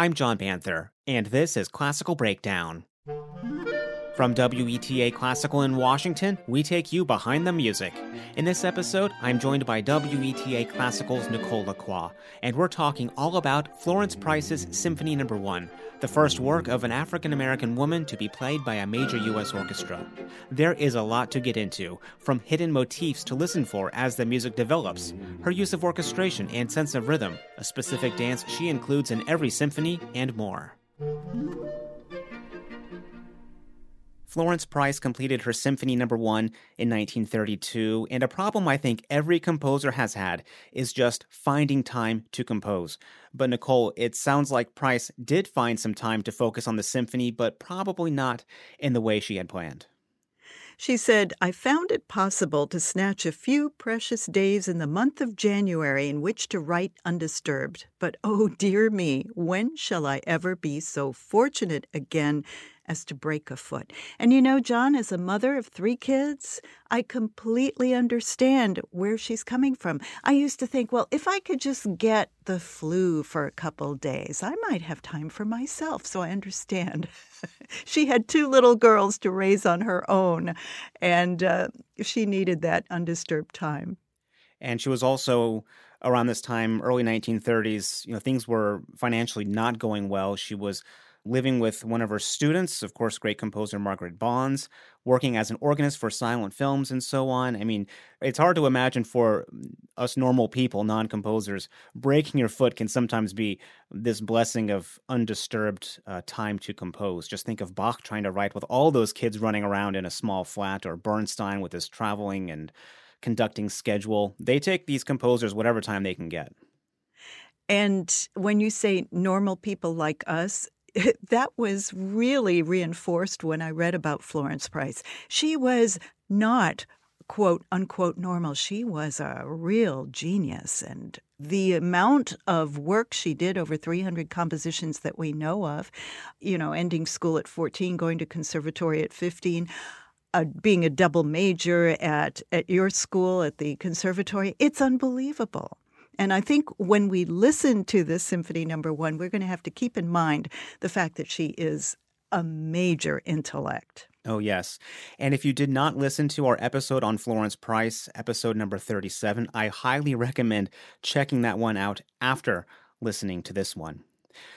I'm John Banther, and this is Classical Breakdown. From WETA Classical in Washington, we take you behind the music. In this episode, I'm joined by WETA Classical's Nicole Lacroix, and we're talking all about Florence Price's Symphony No. 1, the first work of an African American woman to be played by a major U.S. orchestra. There is a lot to get into, from hidden motifs to listen for as the music develops, her use of orchestration and sense of rhythm, a specific dance she includes in every symphony, and more. Florence Price completed her Symphony no. 1 in 1932, and a problem I think every composer has had is just finding time to compose. But Nicole, it sounds like Price did find some time to focus on the symphony, but probably not in the way she had planned. She said, I found it possible to snatch a few precious days in the month of January in which to write undisturbed. But oh dear me, when shall I ever be so fortunate again as to break a foot. And you know, John, as a mother of three kids, I completely understand where she's coming from. I used to think, well, if I could just get the flu for a couple days, I might have time for myself. So I understand. she had two little girls to raise on her own, and uh, she needed that undisturbed time. And she was also around this time, early 1930s, you know, things were financially not going well. She was living with one of her students, of course, great composer Margaret Bonds, working as an organist for silent films and so on. I mean, it's hard to imagine for us normal people, non composers, breaking your foot can sometimes be this blessing of undisturbed uh, time to compose. Just think of Bach trying to write with all those kids running around in a small flat, or Bernstein with his traveling and conducting schedule. They take these composers whatever time they can get. And when you say normal people like us, that was really reinforced when I read about Florence Price. She was not quote unquote normal. She was a real genius. And the amount of work she did, over 300 compositions that we know of, you know, ending school at 14, going to conservatory at 15. Uh, being a double major at, at your school at the conservatory, it's unbelievable. And I think when we listen to this symphony number one, we're going to have to keep in mind the fact that she is a major intellect. Oh, yes. And if you did not listen to our episode on Florence Price, episode number 37, I highly recommend checking that one out after listening to this one.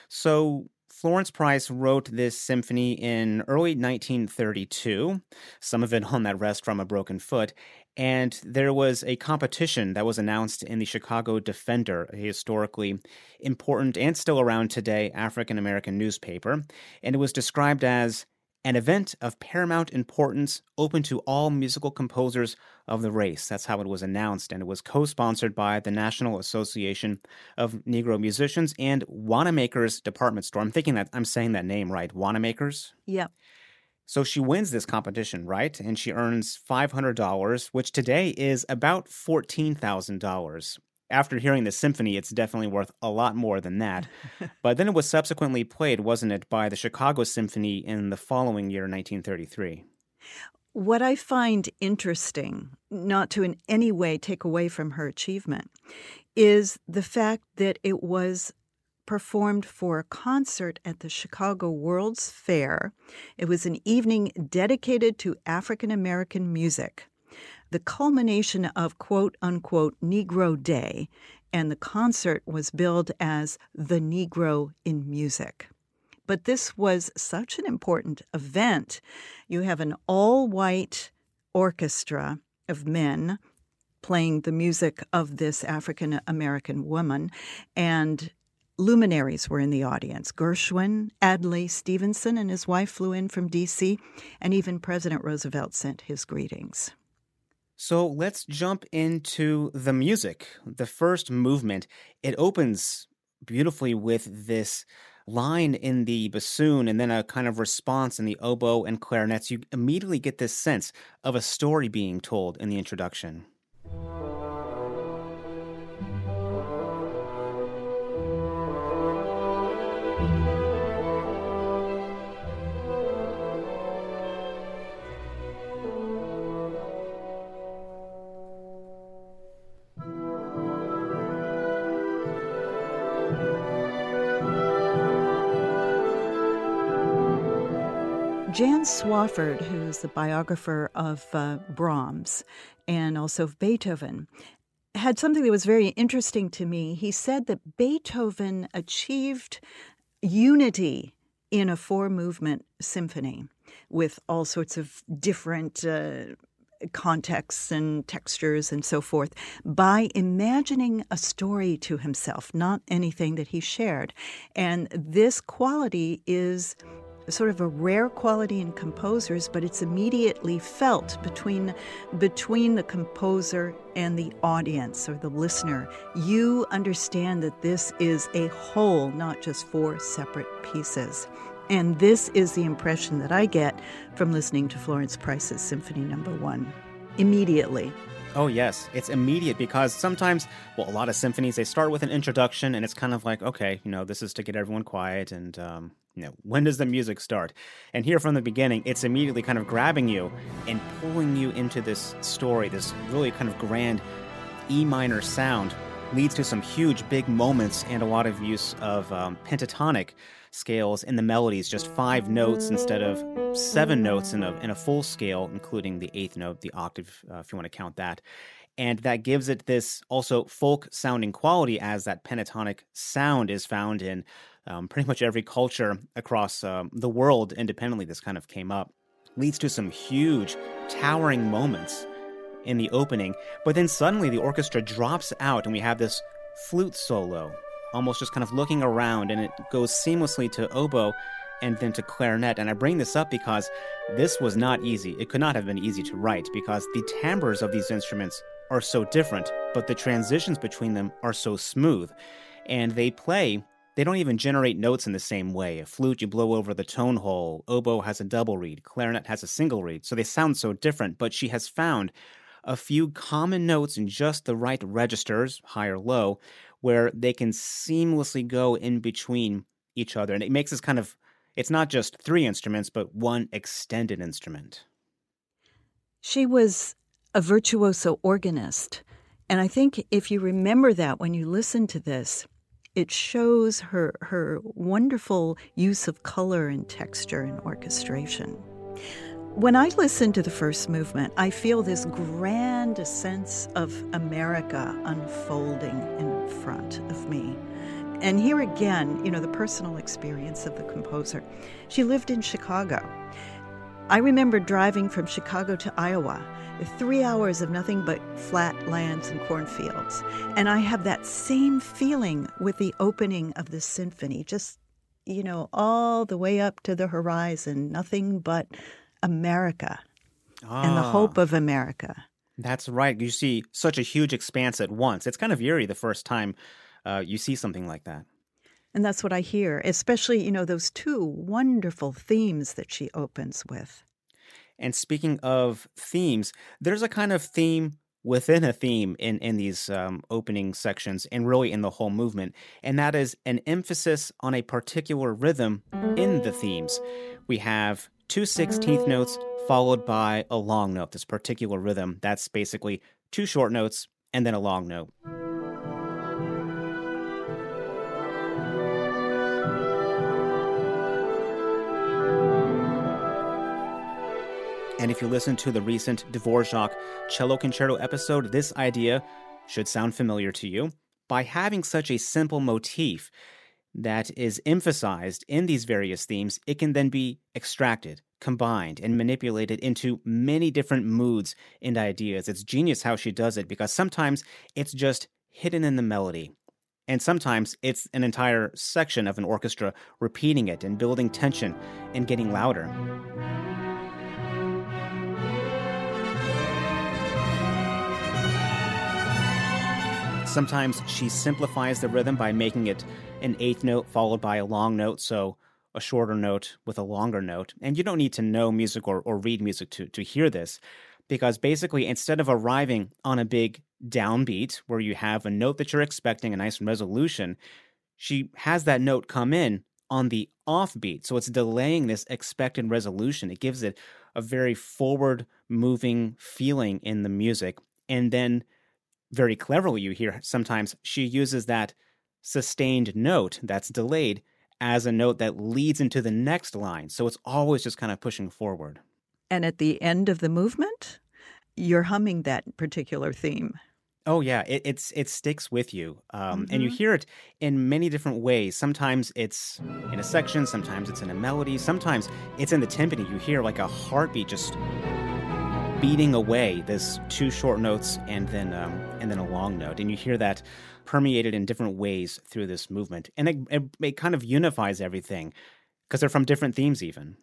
So, Florence Price wrote this symphony in early 1932, some of it on that rest from a broken foot, and there was a competition that was announced in the Chicago Defender, a historically important and still around today African American newspaper. And it was described as an event of paramount importance open to all musical composers of the race. That's how it was announced. And it was co sponsored by the National Association of Negro Musicians and Wanamaker's Department Store. I'm thinking that I'm saying that name right. Wanamaker's? Yeah. So she wins this competition, right? And she earns $500, which today is about $14,000. After hearing the symphony, it's definitely worth a lot more than that. but then it was subsequently played, wasn't it, by the Chicago Symphony in the following year, 1933. What I find interesting, not to in any way take away from her achievement, is the fact that it was performed for a concert at the Chicago World's Fair. It was an evening dedicated to African American music, the culmination of quote unquote Negro Day, and the concert was billed as the Negro in Music. But this was such an important event. You have an all white orchestra of men playing the music of this African American woman, and luminaries were in the audience. Gershwin, Adlai Stevenson, and his wife flew in from D.C., and even President Roosevelt sent his greetings. So let's jump into the music. The first movement, it opens beautifully with this line in the bassoon and then a kind of response in the oboe and clarinets. You immediately get this sense of a story being told in the introduction. Jan Swafford, who's the biographer of uh, Brahms and also of Beethoven, had something that was very interesting to me. He said that Beethoven achieved unity in a four movement symphony with all sorts of different uh, contexts and textures and so forth by imagining a story to himself, not anything that he shared. And this quality is sort of a rare quality in composers, but it's immediately felt between between the composer and the audience or the listener. You understand that this is a whole, not just four separate pieces. And this is the impression that I get from listening to Florence Price's Symphony Number no. 1 immediately. Oh, yes. It's immediate because sometimes, well, a lot of symphonies, they start with an introduction and it's kind of like, okay, you know, this is to get everyone quiet and, um, you know, when does the music start? And here from the beginning, it's immediately kind of grabbing you and pulling you into this story, this really kind of grand E minor sound leads to some huge, big moments and a lot of use of um, pentatonic scales in the melodies, just five notes instead of seven notes in a, in a full scale, including the eighth note, the octave, uh, if you want to count that. And that gives it this also folk sounding quality, as that pentatonic sound is found in um, pretty much every culture across um, the world independently. This kind of came up. Leads to some huge, towering moments in the opening, but then suddenly the orchestra drops out and we have this flute solo almost just kind of looking around, and it goes seamlessly to oboe and then to clarinet. And I bring this up because this was not easy. It could not have been easy to write because the timbres of these instruments are so different, but the transitions between them are so smooth. And they play, they don't even generate notes in the same way. A flute, you blow over the tone hole, oboe has a double reed, clarinet has a single reed. So they sound so different, but she has found a few common notes in just the right registers, high or low, where they can seamlessly go in between each other. And it makes this kind of, it's not just three instruments, but one extended instrument. She was a virtuoso organist. And I think if you remember that when you listen to this, it shows her her wonderful use of color and texture and orchestration. When I listen to the first movement, I feel this grand sense of America unfolding in front of me. And here again, you know, the personal experience of the composer. She lived in Chicago. I remember driving from Chicago to Iowa, three hours of nothing but flat lands and cornfields. And I have that same feeling with the opening of the symphony, just, you know, all the way up to the horizon, nothing but America ah, and the hope ah. of America. That's right. You see such a huge expanse at once. It's kind of eerie the first time uh, you see something like that. And that's what I hear, especially, you know, those two wonderful themes that she opens with. And speaking of themes, there's a kind of theme within a theme in, in these um, opening sections and really in the whole movement, and that is an emphasis on a particular rhythm in the themes. We have two sixteenth notes followed by a long note, this particular rhythm. That's basically two short notes and then a long note. And if you listen to the recent Dvorak cello concerto episode, this idea should sound familiar to you. By having such a simple motif, that is emphasized in these various themes, it can then be extracted, combined, and manipulated into many different moods and ideas. It's genius how she does it because sometimes it's just hidden in the melody. And sometimes it's an entire section of an orchestra repeating it and building tension and getting louder. Sometimes she simplifies the rhythm by making it an eighth note followed by a long note, so a shorter note with a longer note. And you don't need to know music or, or read music to, to hear this, because basically, instead of arriving on a big downbeat where you have a note that you're expecting, a nice resolution, she has that note come in on the offbeat. So it's delaying this expected resolution. It gives it a very forward moving feeling in the music. And then very cleverly, you hear sometimes she uses that sustained note that's delayed as a note that leads into the next line. So it's always just kind of pushing forward. And at the end of the movement, you're humming that particular theme. Oh yeah, it, it's it sticks with you, um, mm-hmm. and you mm-hmm. hear it in many different ways. Sometimes it's in a section, sometimes it's in a melody, sometimes it's in the timpani. You hear like a heartbeat just beating away. There's two short notes and then um, and then a long note, and you hear that permeated in different ways through this movement, and it, it, it kind of unifies everything because they're from different themes, even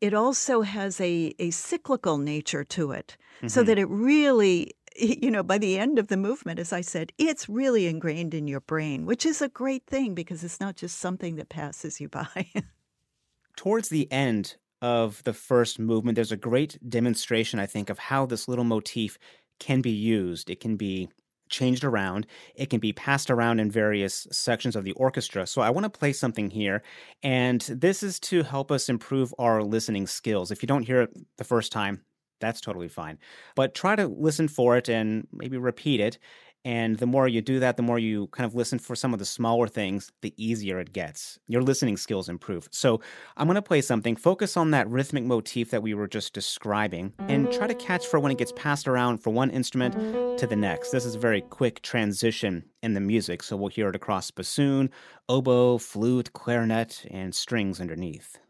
it also has a, a cyclical nature to it, mm-hmm. so that it really you know, by the end of the movement, as I said, it's really ingrained in your brain, which is a great thing because it's not just something that passes you by. Towards the end of the first movement, there's a great demonstration, I think, of how this little motif can be used. It can be changed around, it can be passed around in various sections of the orchestra. So I want to play something here, and this is to help us improve our listening skills. If you don't hear it the first time, that's totally fine. But try to listen for it and maybe repeat it. And the more you do that, the more you kind of listen for some of the smaller things, the easier it gets. Your listening skills improve. So I'm going to play something. Focus on that rhythmic motif that we were just describing and try to catch for when it gets passed around from one instrument to the next. This is a very quick transition in the music. So we'll hear it across bassoon, oboe, flute, clarinet, and strings underneath.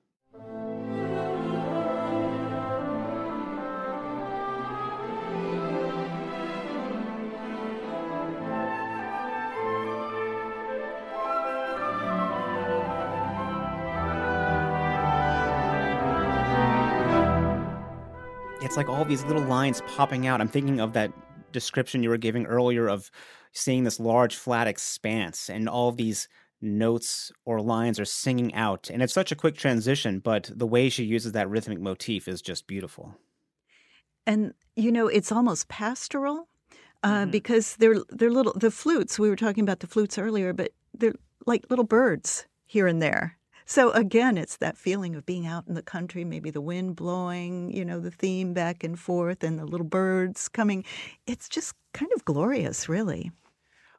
It's like all these little lines popping out. I'm thinking of that description you were giving earlier of seeing this large flat expanse and all these notes or lines are singing out. And it's such a quick transition, but the way she uses that rhythmic motif is just beautiful. And you know, it's almost pastoral uh, mm-hmm. because they're they're little the flutes. We were talking about the flutes earlier, but they're like little birds here and there. So again, it's that feeling of being out in the country, maybe the wind blowing, you know, the theme back and forth and the little birds coming. It's just kind of glorious, really.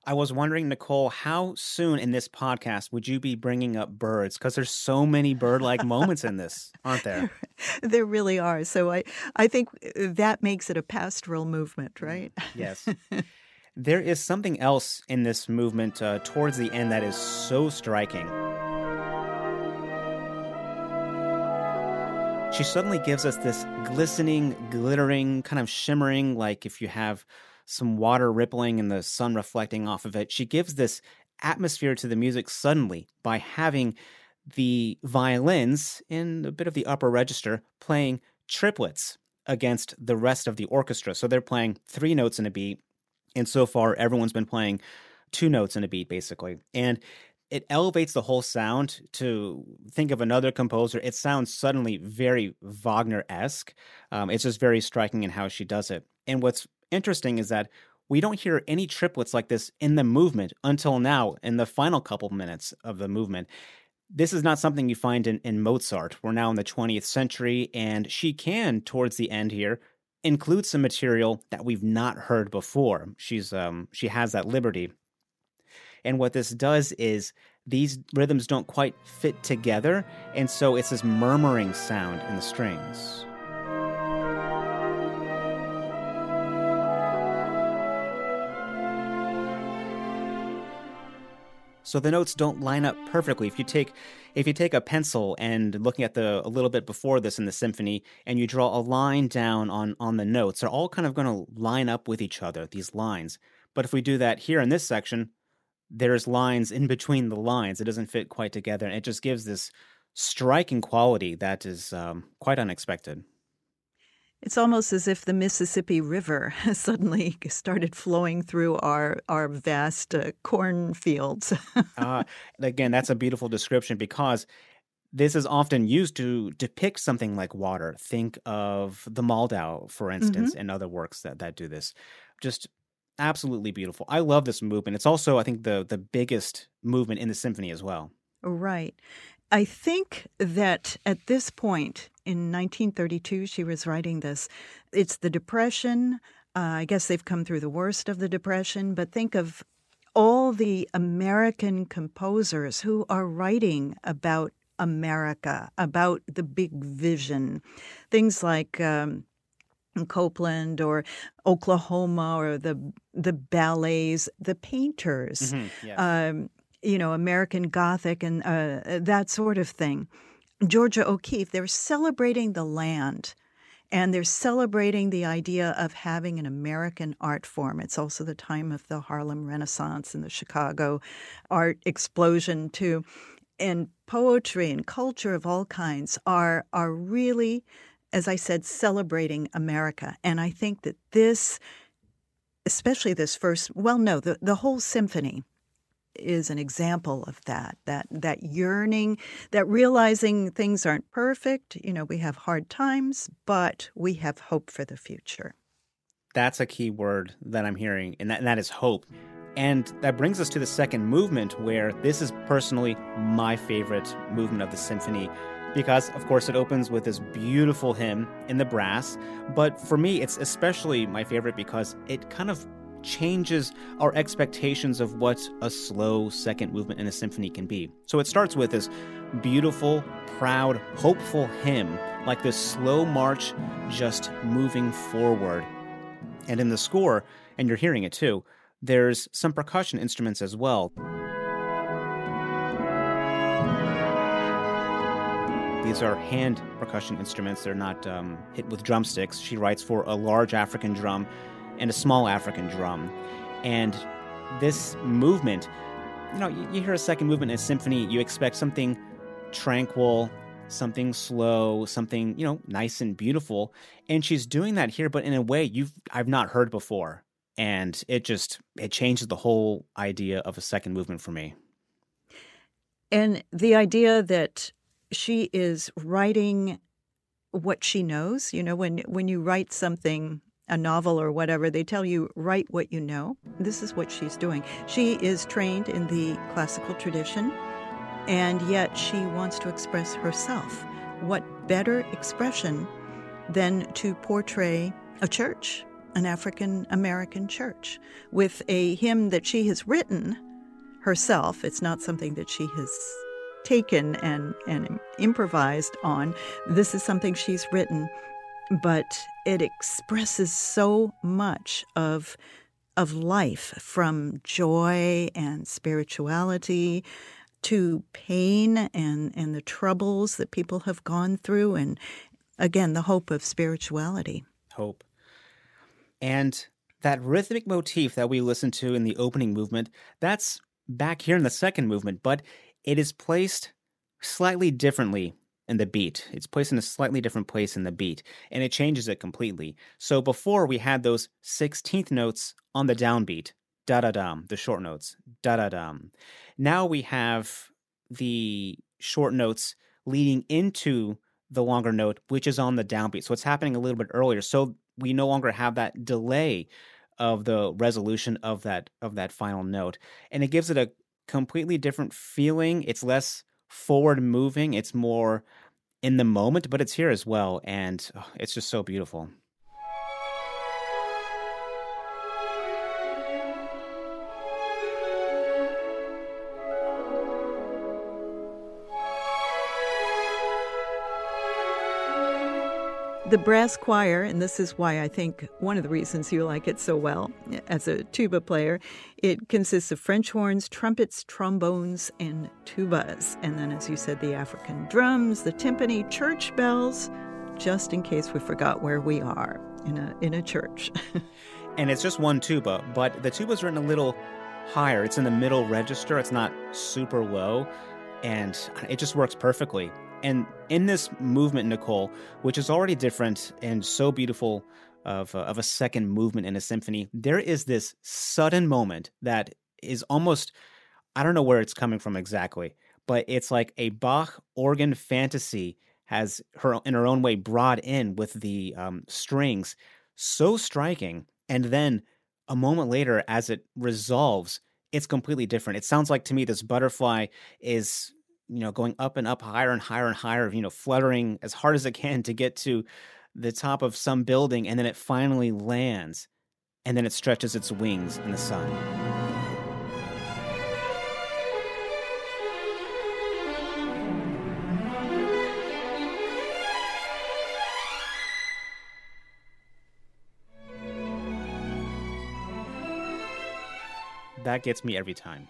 I was wondering, Nicole, how soon in this podcast would you be bringing up birds? Because there's so many bird-like moments in this, aren't there? there really are. So I, I think uh, that makes it a pastoral movement, right? Yes. there is something else in this movement uh, towards the end that is so striking. She suddenly gives us this glistening, glittering, kind of shimmering, like if you have some water rippling and the sun reflecting off of it. She gives this atmosphere to the music suddenly by having the violins in a bit of the upper register playing triplets against the rest of the orchestra. So they're playing three notes in a beat. And so far, everyone's been playing two notes in a beat, basically. And it elevates the whole sound to think of another composer. It sounds suddenly very Wagner esque. Um, it's just very striking in how she does it. And what's interesting is that we don't hear any triplets like this in the movement until now, in the final couple minutes of the movement. This is not something you find in, in Mozart. We're now in the 20th century, and she can, towards the end here, include some material that we've not heard before. She's um, she has that liberty and what this does is these rhythms don't quite fit together, and so it's this murmuring sound in the strings. so the notes don't line up perfectly if you take if you take a pencil and looking at the a little bit before this in the symphony and you draw a line down on on the notes they're all kind of going to line up with each other these lines but if we do that here in this section there's lines in between the lines. It doesn't fit quite together. And it just gives this striking quality that is um, quite unexpected. It's almost as if the Mississippi River suddenly started flowing through our our vast uh, cornfields. uh, again, that's a beautiful description because this is often used to depict something like water. Think of the Moldau, for instance, mm-hmm. and other works that, that do this. Just absolutely beautiful. I love this movement. It's also, I think, the the biggest movement in the symphony as well. Right. I think that at this point in 1932, she was writing this. It's the Depression. Uh, I guess they've come through the worst of the Depression, but think of all the American composers who are writing about America, about the big vision. Things like um, Copland or Oklahoma or the the ballets, the painters, mm-hmm, yes. um, you know, American Gothic and uh, that sort of thing. Georgia O'Keeffe, they're celebrating the land and they're celebrating the idea of having an American art form. It's also the time of the Harlem Renaissance and the Chicago art explosion, too. And poetry and culture of all kinds are, are really, as I said, celebrating America. And I think that this, especially this first, well, no, the, the whole symphony is an example of that that that yearning that realizing things aren't perfect you know we have hard times but we have hope for the future. That's a key word that i'm hearing and that, and that is hope. And that brings us to the second movement where this is personally my favorite movement of the symphony because of course it opens with this beautiful hymn in the brass but for me it's especially my favorite because it kind of changes our expectations of what a slow second movement in a symphony can be. So it starts with this beautiful, proud, hopeful hymn, like this slow march just moving forward. And in the score, and you're hearing it too, there's some percussion instruments as well. These are hand percussion instruments. They're not um, hit with drumsticks. She writes for a large African drum and a small African drum. And this movement, you know, you, you hear a second movement in a symphony, you expect something tranquil, something slow, something, you know, nice and beautiful. And she's doing that here, but in a way you've I've not heard before. And it just it changes the whole idea of a second movement for me. And the idea that she is writing what she knows, you know, when when you write something a novel or whatever, they tell you write what you know. This is what she's doing. She is trained in the classical tradition, and yet she wants to express herself. What better expression than to portray a church, an African American church, with a hymn that she has written herself? It's not something that she has taken and, and improvised on. This is something she's written but it expresses so much of of life from joy and spirituality to pain and, and the troubles that people have gone through and again the hope of spirituality hope and that rhythmic motif that we listen to in the opening movement that's back here in the second movement but it is placed slightly differently in the beat. It's placed in a slightly different place in the beat, and it changes it completely. So before we had those 16th notes on the downbeat, da da dum, the short notes, da da dum. Now we have the short notes leading into the longer note, which is on the downbeat. So it's happening a little bit earlier. So we no longer have that delay of the resolution of that of that final note, and it gives it a completely different feeling. It's less forward moving. It's more in the moment, but it's here as well. And oh, it's just so beautiful. The brass choir, and this is why I think one of the reasons you like it so well eh, as a tuba player, it consists of French horns, trumpets, trombones, and tubas. And then, as you said, the African drums, the timpani, church bells, just in case we forgot where we are in a, in a church. and it's just one tuba, but the tuba's written a little higher. It's in the middle register, it's not super low, and it just works perfectly. And in this movement, Nicole, which is already different and so beautiful of a, of a second movement in a symphony, there is this sudden moment that is almost I don't know where it's coming from exactly, but it's like a Bach organ fantasy has her in her own way brought in with the um, strings, so striking, and then a moment later, as it resolves, it's completely different. It sounds like to me this butterfly is you know going up and up higher and higher and higher you know fluttering as hard as it can to get to the top of some building and then it finally lands and then it stretches its wings in the sun. That gets me every time.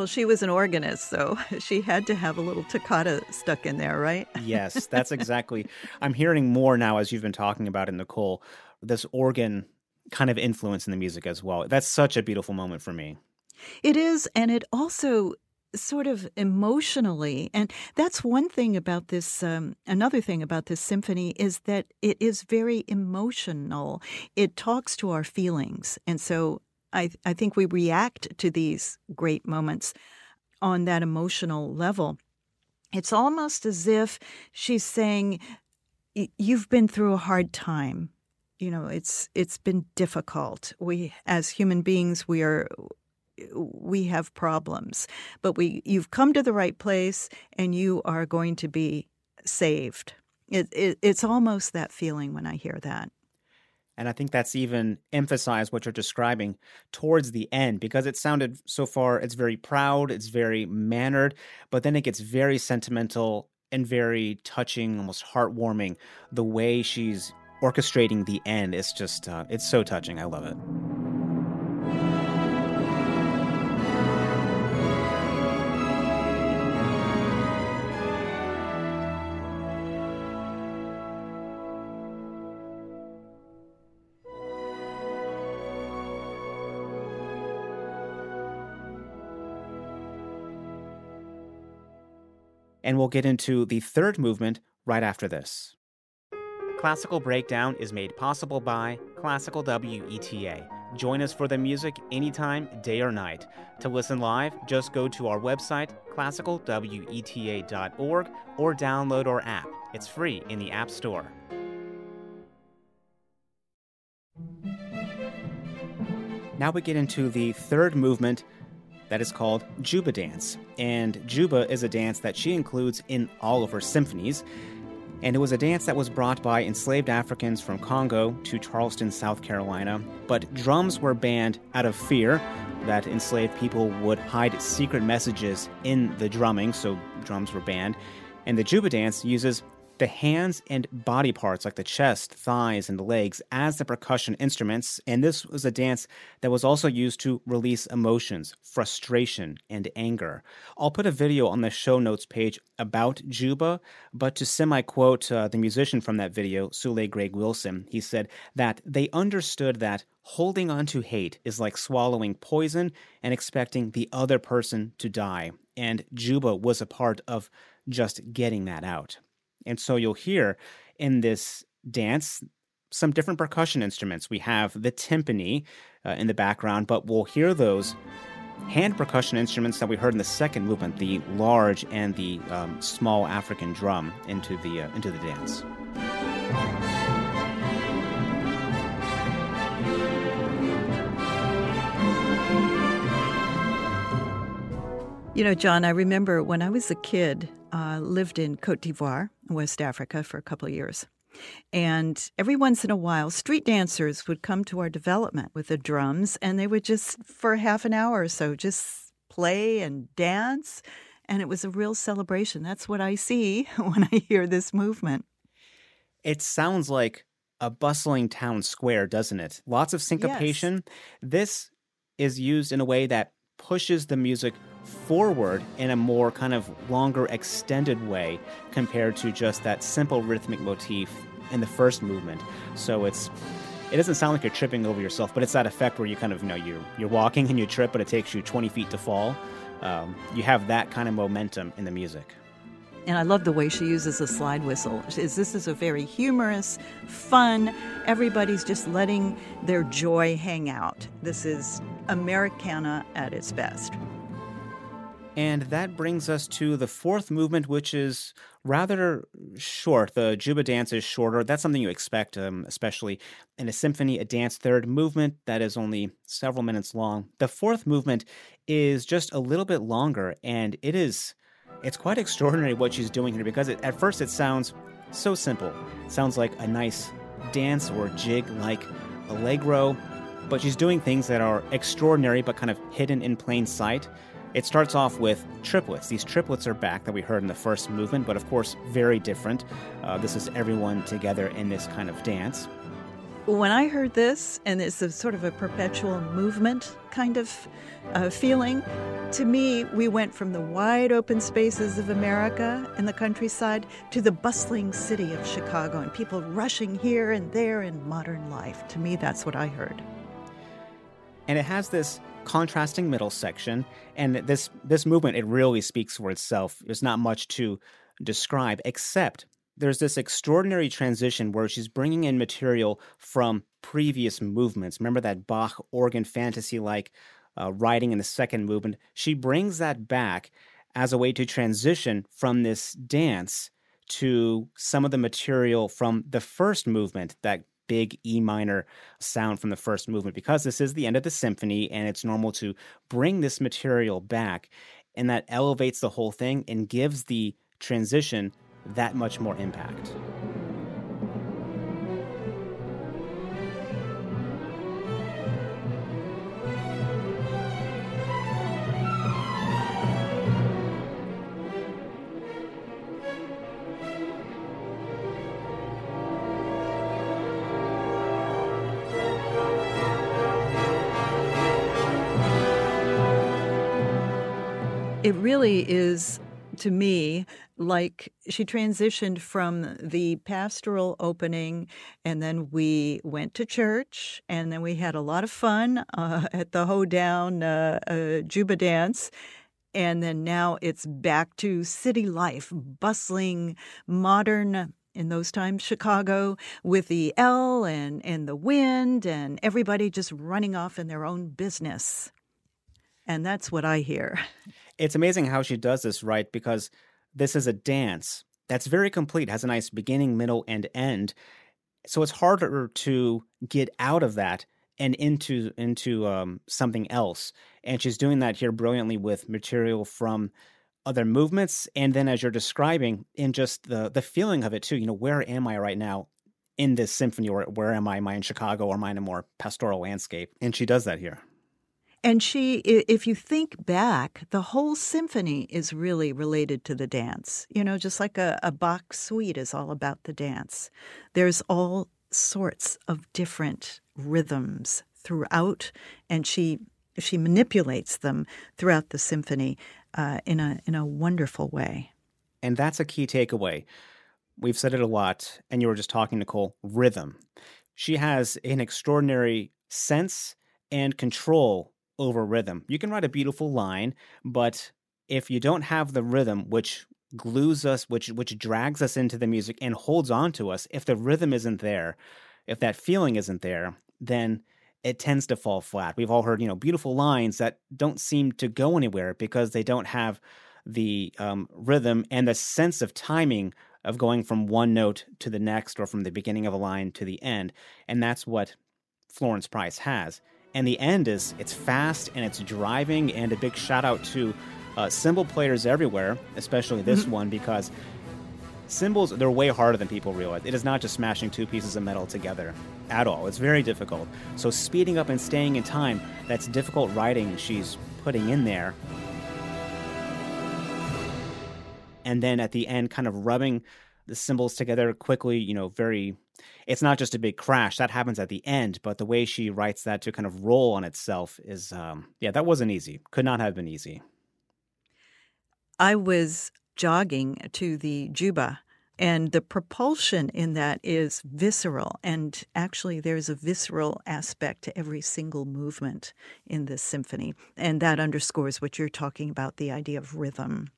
Well, she was an organist, so she had to have a little toccata stuck in there, right? yes, that's exactly. I'm hearing more now as you've been talking about it, Nicole, this organ kind of influence in the music as well. That's such a beautiful moment for me. It is, and it also sort of emotionally and that's one thing about this um, another thing about this symphony is that it is very emotional it talks to our feelings and so I, I think we react to these great moments on that emotional level. It's almost as if she's saying you've been through a hard time. You know it's it's been difficult. We as human beings we are we have problems but we you've come to the right place and you are going to be saved. It, it, it's almost that feeling when i hear that and I think that's even emphasized what you're describing towards the end because it sounded so far, it's very proud, it's very mannered, but then it gets very sentimental and very touching, almost heartwarming. The way she's orchestrating the end is just, uh, it's so touching. I love it. And we'll get into the third movement right after this. Classical Breakdown is made possible by Classical WETA. Join us for the music anytime, day or night. To listen live, just go to our website, classicalweta.org, or download our app. It's free in the App Store. Now we get into the third movement that is called Juba Dance. And Juba is a dance that she includes in all of her symphonies and it was a dance that was brought by enslaved Africans from Congo to Charleston, South Carolina. But drums were banned out of fear that enslaved people would hide secret messages in the drumming, so drums were banned. And the Juba dance uses the hands and body parts like the chest, thighs, and legs as the percussion instruments. And this was a dance that was also used to release emotions, frustration, and anger. I'll put a video on the show notes page about Juba, but to semi quote uh, the musician from that video, Sule Greg Wilson, he said that they understood that holding on to hate is like swallowing poison and expecting the other person to die. And Juba was a part of just getting that out. And so you'll hear in this dance some different percussion instruments. We have the timpani uh, in the background, but we'll hear those hand percussion instruments that we heard in the second movement, the large and the um, small African drum, into the uh, into the dance. You know, John, I remember when I was a kid, uh, lived in Cote d'Ivoire, West Africa, for a couple of years. And every once in a while, street dancers would come to our development with the drums, and they would just, for half an hour or so, just play and dance. And it was a real celebration. That's what I see when I hear this movement. It sounds like a bustling town square, doesn't it? Lots of syncopation. Yes. This is used in a way that pushes the music forward in a more kind of longer, extended way compared to just that simple rhythmic motif in the first movement. So it's it doesn't sound like you're tripping over yourself, but it's that effect where you kind of you know you're you're walking and you trip, but it takes you 20 feet to fall. Um, you have that kind of momentum in the music. And I love the way she uses a slide whistle. This is a very humorous, fun, everybody's just letting their joy hang out. This is Americana at its best. And that brings us to the fourth movement, which is rather short. The Juba dance is shorter. That's something you expect, um, especially in a symphony, a dance third movement that is only several minutes long. The fourth movement is just a little bit longer, and it is it's quite extraordinary what she's doing here because it, at first it sounds so simple. It sounds like a nice dance or jig like allegro, but she's doing things that are extraordinary but kind of hidden in plain sight. It starts off with triplets. These triplets are back that we heard in the first movement, but of course, very different. Uh, this is everyone together in this kind of dance. when I heard this, and it's a sort of a perpetual movement kind of uh, feeling, to me, we went from the wide open spaces of America in the countryside to the bustling city of Chicago and people rushing here and there in modern life. To me, that's what I heard. And it has this contrasting middle section, and this this movement it really speaks for itself. There's not much to describe except there's this extraordinary transition where she's bringing in material from previous movements. Remember that Bach organ fantasy like uh, writing in the second movement? She brings that back as a way to transition from this dance to some of the material from the first movement, that big E minor sound from the first movement, because this is the end of the symphony and it's normal to bring this material back. And that elevates the whole thing and gives the transition that much more impact. It really is to me like she transitioned from the pastoral opening and then we went to church and then we had a lot of fun uh, at the hoedown uh, uh, juba dance and then now it's back to city life bustling modern in those times chicago with the l and, and the wind and everybody just running off in their own business. And that's what i hear it's amazing how she does this, right? Because this is a dance that's very complete, has a nice beginning, middle, and end. So it's harder to get out of that and into into um, something else. And she's doing that here brilliantly with material from other movements, and then as you're describing, in just the the feeling of it too. You know, where am I right now in this symphony, or where am I? Am I in Chicago, or am I in a more pastoral landscape? And she does that here. And she, if you think back, the whole symphony is really related to the dance. You know, just like a, a Bach suite is all about the dance. There's all sorts of different rhythms throughout, and she she manipulates them throughout the symphony uh, in a in a wonderful way. And that's a key takeaway. We've said it a lot, and you were just talking, Nicole. Rhythm. She has an extraordinary sense and control over rhythm. You can write a beautiful line, but if you don't have the rhythm, which glues us, which which drags us into the music and holds on to us, if the rhythm isn't there, if that feeling isn't there, then it tends to fall flat. We've all heard, you know, beautiful lines that don't seem to go anywhere because they don't have the um, rhythm and the sense of timing of going from one note to the next or from the beginning of a line to the end. And that's what Florence Price has. And the end is it's fast and it's driving. And a big shout out to uh, cymbal players everywhere, especially this mm-hmm. one, because cymbals they're way harder than people realize. It is not just smashing two pieces of metal together at all. It's very difficult. So speeding up and staying in time, that's difficult writing she's putting in there. And then at the end, kind of rubbing the cymbals together quickly, you know, very it's not just a big crash that happens at the end but the way she writes that to kind of roll on itself is um yeah that wasn't easy. Could not have been easy. I was jogging to the juba and the propulsion in that is visceral and actually there's a visceral aspect to every single movement in this symphony and that underscores what you're talking about the idea of rhythm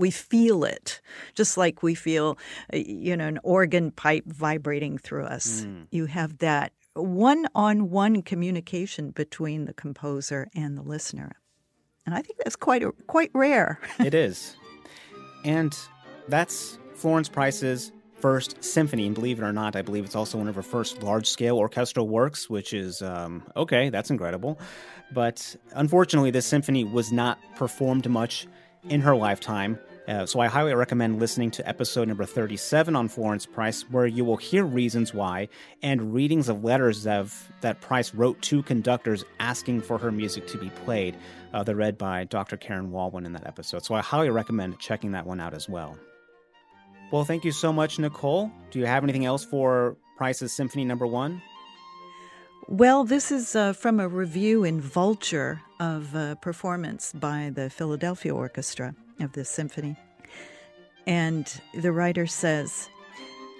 we feel it, just like we feel, uh, you know, an organ pipe vibrating through us. Mm. You have that one on one communication between the composer and the listener. And I think that's quite, quite rare. it is. And that's Florence Price's first symphony. And believe it or not, I believe it's also one of her first large scale orchestral works, which is um, okay, that's incredible. But unfortunately, this symphony was not performed much in her lifetime. Uh, so I highly recommend listening to episode number 37 on Florence Price, where you will hear reasons why and readings of letters of, that Price wrote to conductors asking for her music to be played. Uh, they're read by Dr. Karen Walwyn in that episode. So I highly recommend checking that one out as well. Well, thank you so much, Nicole. Do you have anything else for Price's Symphony Number One? Well, this is uh, from a review in Vulture of a performance by the Philadelphia Orchestra of this symphony. And the writer says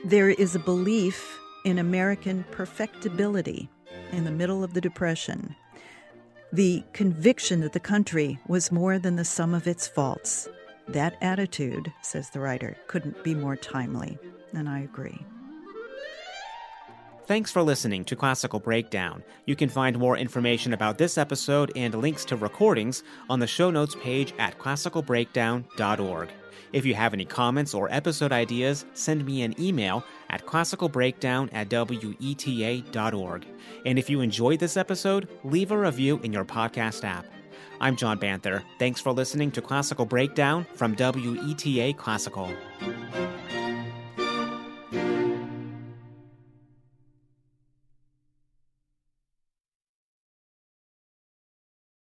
there is a belief in American perfectibility in the middle of the Depression, the conviction that the country was more than the sum of its faults. That attitude, says the writer, couldn't be more timely, and I agree. Thanks for listening to Classical Breakdown. You can find more information about this episode and links to recordings on the show notes page at classicalbreakdown.org. If you have any comments or episode ideas, send me an email at classicalbreakdown at weta.org. And if you enjoyed this episode, leave a review in your podcast app. I'm John Banther. Thanks for listening to Classical Breakdown from WETA Classical.